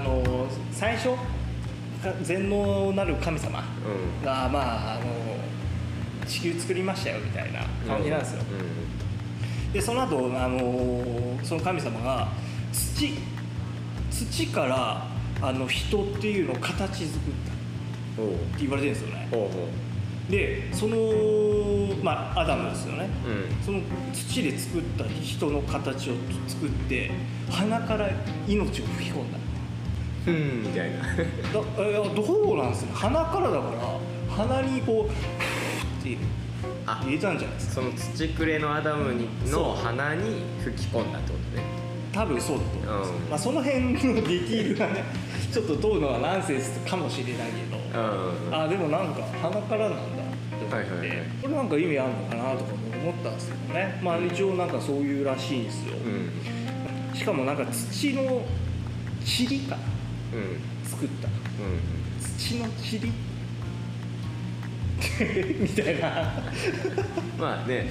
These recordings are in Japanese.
あの最初か全能なる神様うん。がまああの地球作りましたよみたいな感じなんですよ、うでその後あのその神様が土土からあの人っていうのを形作ったって言われてるんですよね。でそのまあアダムですよね。ううん。その土で作った人の形を作って鼻から命を吹き込んだ。うんみたいな。だいやどうなんですか？鼻からだから鼻にこうってあ入れたんじゃないですか？その土くれのアダムにの鼻に吹き込んだってことね。多分そうだと思います、うん。まあ、その辺のディティールがね ちょっとどうのはナンセンスかもしれないけど、うん。あでもなんか鼻からなんだって思って、はいはいはい。これなんか意味あるのかなとかも思ったんですけどね。まあ一応なんかそういうらしいんですよ、うん。しかもなんか土の塵か。らうん作った。うん。土の塵？みたいな。まあね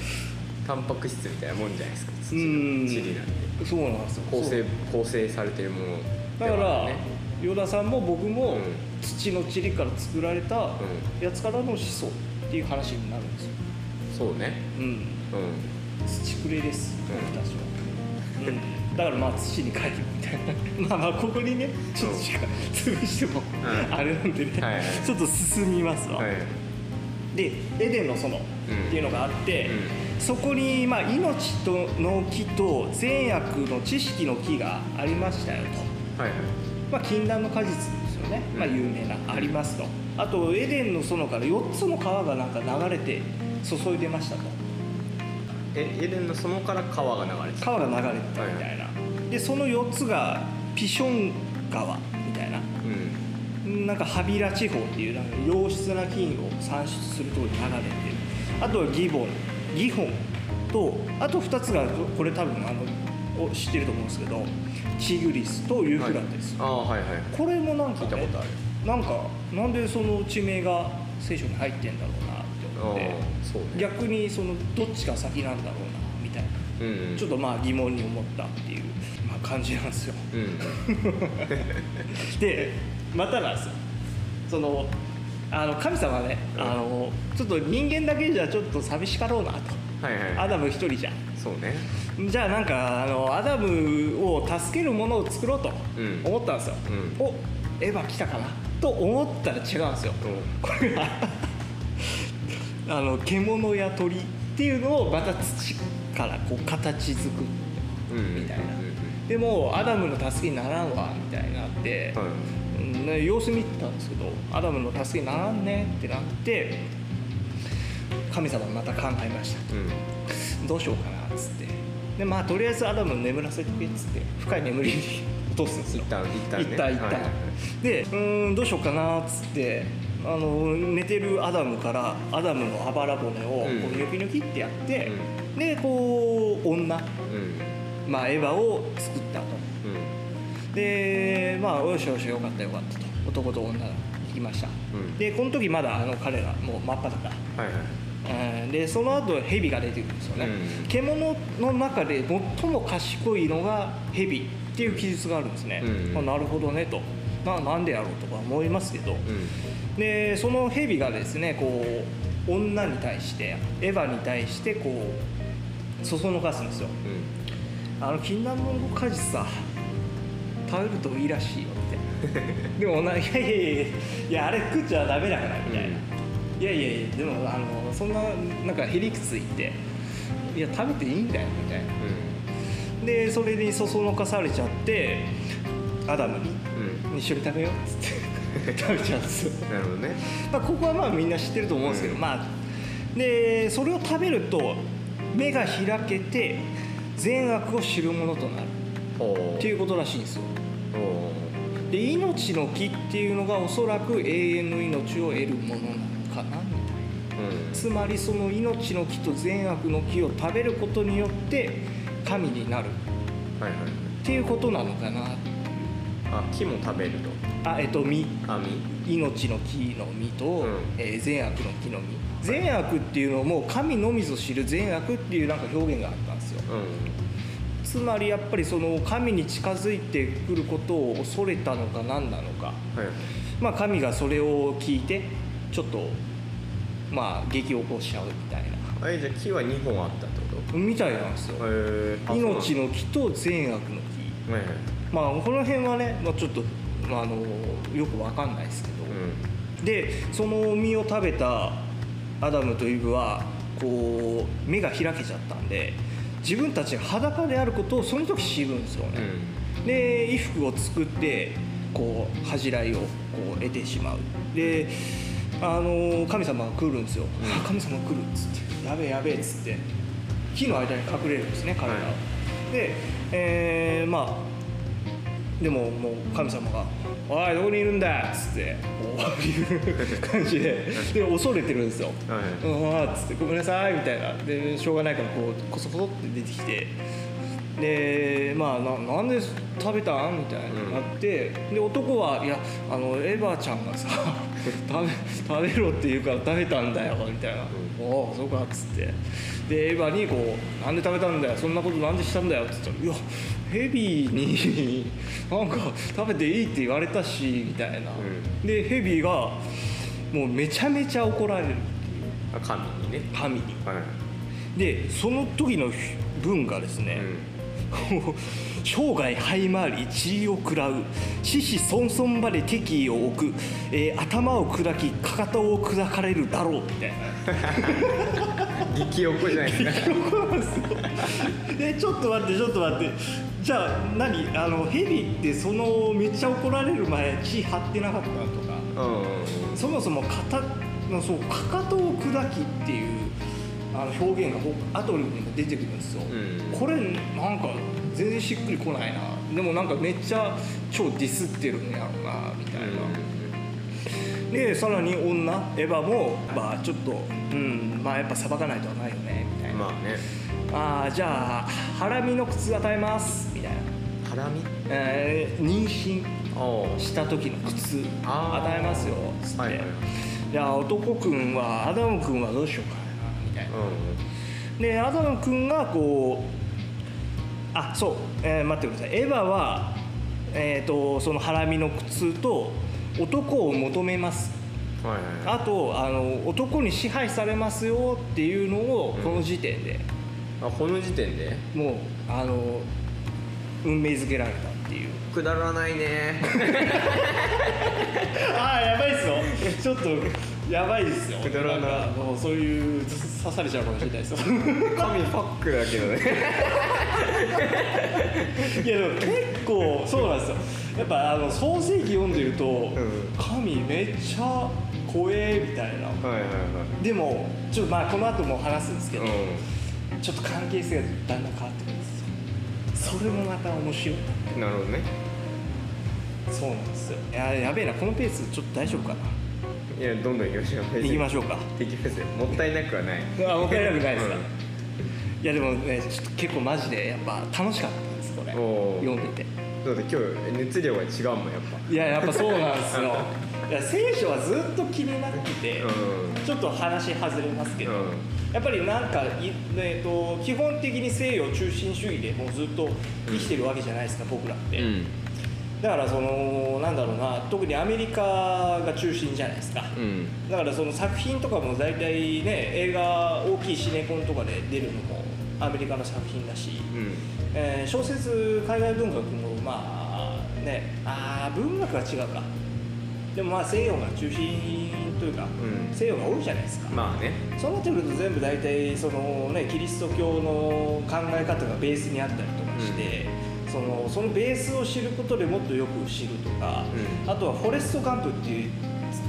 タンパク質みたいなもんじゃないですか。土うん。の塵なんて。そうなんですよ。構成構成されてるものだから、ね。与田さんも僕も、うん。土の塵から作られたうやつからの思想っていう話になるんですよ、そうね。うん、うん。土くれですうん僕たちは、うん、だからまあ土に帰るみたいな。まあまあここにねちょっと時間潰してもうん。あれなんでね、はいはい。ちょっと進みますわ、はいでエデンの園っていうのがあって、うそこにまあ命との木と善悪の知識の木がありましたよと、はいはい。まあ、禁断の果実ですよね、まあ、うん有名なありますと。あとエデンの園から4つの川がなんか流れて注いでましたとえエデンの園から川が流れてた川が流れてたみたいな、でその4つがピション川みたいな。うん。なんかハビラ地方っていうなんか良質な金を産出するところに流れてる。あとはギボン。ギホンとあと2つがこれ多分あのお知ってると思うんですけどチグリスとユーフラテス、ああはいはい。これもなんか、ね、聞いたことある。なんかなんでその地名が聖書に入ってんだろうなって思ってああそうね。逆にそのどっちが先なんだろうなみたいな。うんうん。ちょっとまあ疑問に思ったっていう、まあ、感じなんですよ。うん でまたなんですよ。そのあの神様はね、うん。あのちょっと人間だけじゃちょっと寂しかろうなと、はいはい。アダム一人じゃそうね。じゃあなんかあのアダムを助けるものを作ろうとうん。思ったんですよ、うん。おエヴァ来たかなと思ったら違うんですよ。うん。これがあの獣や鳥っていうのをまた土からこう形作ってうんみたいな。うんでもアダムの助けにならんわみたいになって、はい。様子見てたんですけどアダムの助けにならんねってなって神様また考えましたうん。どうしようかなっつって。でまあとりあえずアダム眠らせてくれっつって深い眠りに落とすんですよ。一旦一旦ね。一旦でうーんどうしようかなっつってあの寝てるアダムからアダムのあばら骨をこううんニョキニョキってやって、でこう女、うん。まあ、エヴァを作ったと。うん。でまあよしよしよかったよかったと。男と女が行きました、うん。でこの時まだあの彼らもう真っ裸。はいはい。うん。でその後ヘビが出てくるんですよね、うん。獣の中で最も賢いのがヘビっていう記述があるんですね、うん。あなるほどねとななんでやろうとか思いますけど、うん。でそのヘビがですねこう女に対してエヴァに対してこうそそのかすんですよ。うん。あの禁断の果実さ食べるといいらしいよって。でもないやいやいやいやあれ食っちゃダメだからみたいな、いやいやいやでもあのそんななんかへりくついていや食べていいんだよみたいな。でそれにそそのかされちゃってアダムにうんうん一緒に食べようっつって 食べちゃうんですよ。なるほどね。まあ、ここはまあみんな知ってると思うんですけど、うん。まあでそれを食べると目が開けて善悪を知るものとなる。おっていうことらしいんですよ。おで命の木っていうのがおそらく永遠の命を得るものなのかなみたいな。うん。つまりその命の木と善悪の木を食べることによって神になる。はいはい。っていうことなのかなあ木も食べると。あえっと実網命の木の実と、うん。えー善悪の木の実。善悪っていうのも神のみぞ知る善悪っていうなんか表現があったんですよ。うん。つまりやっぱりその神に近づいてくることを恐れたのか何なのか、はい。まあ、神がそれを聞いてちょっとまあ激起こしちゃうみたいな。あれじゃあ木は2本あったってこと？みたいなんですよ。命の木と善悪の木まあこの辺はね、まあ、ちょっと、まあ、あのよくわかんないですけど、うでその実を食べたアダムとイブはこう目が開けちゃったんで自分たちが裸であることをその時知るんですよね、ん。で衣服を作ってこう恥じらいをこう得てしまう。であの神様が来るんですよ、うん。あ神様が来るっつって。やべえやべえっつって。木の間に隠れるんですね彼らは、はい。で、えーまあでももう神様が「おいどこにいるんだ」っつってこういう感じでで恐れてるんですよ「はい。うんあーっつって「ごめんなさい」みたいな。でしょうがないからこうコソコソって出てきてでまあななんで食べたん？みたいになって、で男はいやあのエヴァちゃんがさ 食べ食べろって言うから食べたんだよみたいな「おおそうか」っつって。でエヴァにこう「なんで食べたんだよそんなことなんでしたんだよ」って言ったら「いやヘビに なんか食べていいって言われたし」みたいな、うでヘビがもうめちゃめちゃ怒られるあ神にね。神に。はい。でその時の文がですね、生涯這い回り地位を食らう。死死孫孫まで敵意を置く、えー頭を砕きかかとを砕かれるだろうみたいな。う ん激横じゃないですか。怒るんですよ。でちょっと待ってちょっと待って。じゃあ何？あのヘビってそのめっちゃ怒られる前血張ってなかったとか。そもそも肩のそうかかとを砕きっていうあの表現が僕後にも出てくるんですよ、うん。これなんか全然しっくりこないな。でもなんかめっちゃ超ディスってるんやろうなみたいな、でさらに女エヴァもまあちょっとうんまあやっぱ裁かないとはないよねみたいな、まあね。ああじゃあハラミの靴与えますみたいな、ハラミ？えー妊娠した時の靴与えますよつって、はいはいはい。じゃあ男くんはアダムくんはどうしようかたいな。うでアダムくんがこうあそう、えー待ってください。エヴァは、えー、とそのハラミの靴と男を求めます。んはいはい。あとあの男に支配されますよっていうのをうん。この時点で、あこの時点で？もうあの運命づけられたっていう。くだらないね。ああやばいっすよ。ちょっとやばいっすよ。くだらない。んかもうそういう刺されちゃうかもしれないですよ。神ファックだけどね。いやでも結構そうなんですよ。やっぱあの創世記読んでると、ん。神めっちゃ怖えみたいな。はいはいはでもちょっとまあこの後も話すんですけど、いうん。ちょっと関係性がだんだん変わってくるんですよ。それもまた面白いなるほどね。そうなんですよ。いややべえな。このペースちょっと大丈夫かないやどんどん行きましょう。行きましょうか。行きますよもったいなくはない。あもったいなくないですか、うん。いやでもねちょっと結構マジでやっぱ楽しかったですこれ。読んでて。だって今日熱量が違うもんやっぱ。いややっぱそうなんですよ。いや聖書はずっと気になってて、うん。ちょっと話外れますけど、うん。やっぱりなんかい、えー、と基本的に西洋中心主義でもうずっと生きてるわけじゃないですか、僕らって、うんだからそのなんだろうな特にアメリカが中心じゃないですか、うん。だからその作品とかも大体ね映画大きいシネコンとかで出るのもアメリカの作品だし、うん。えー小説海外文学もまあねあー文学は違うか。でもまあ西洋が中心というか、うん。西洋が多いじゃないですか、まあね。そうなってくると全部大体そのねキリスト教の考え方がベースにあったりとかして、そのそのベースを知ることでもっとよく知るとか、うん。あとは「フォレスト・ガンプ」っていう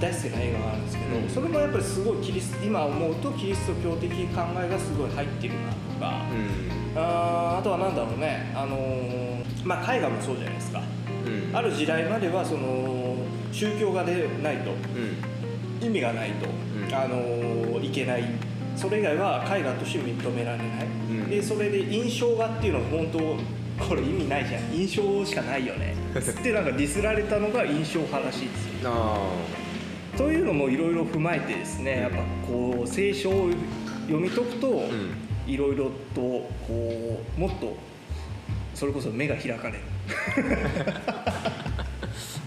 大好きな映画があるんですけど、うん。それもやっぱりすごいキリス今思うとキリスト教的考えがすごい入ってるなとか、うん。あーあとはなんだろうねあのーまあ絵画もそうじゃないですか。うん。ある時代まではその宗教画でないとうん。意味がないと、ん。あのーいけない。それ以外は絵画として認められない、ん。でそれで印象画っていうのは本当これ意味ないじゃん。印象しかないよね。つってなんかディスられたのが印象派らしいですよ。あというのもいろいろ踏まえてですねやっぱこう聖書を読み解くとん。いろいろとこうもっとそれこそ目が開かれる。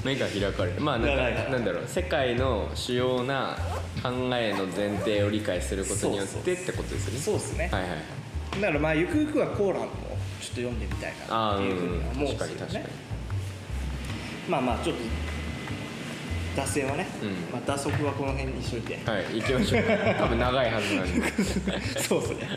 目が開かれる。まあなんかな。んだろう。世界の主要な考えの前提を理解することによってってことですよね。そうですね、はいはいだからまあゆくゆくはコーランもちょっと読んでみたいなっていうふうには思うん確ですよね。まあまあちょっと脱線はね、うん。まあ、打足はこの辺にしといて、はい行きましょう。多分長いはずなんで。そうですね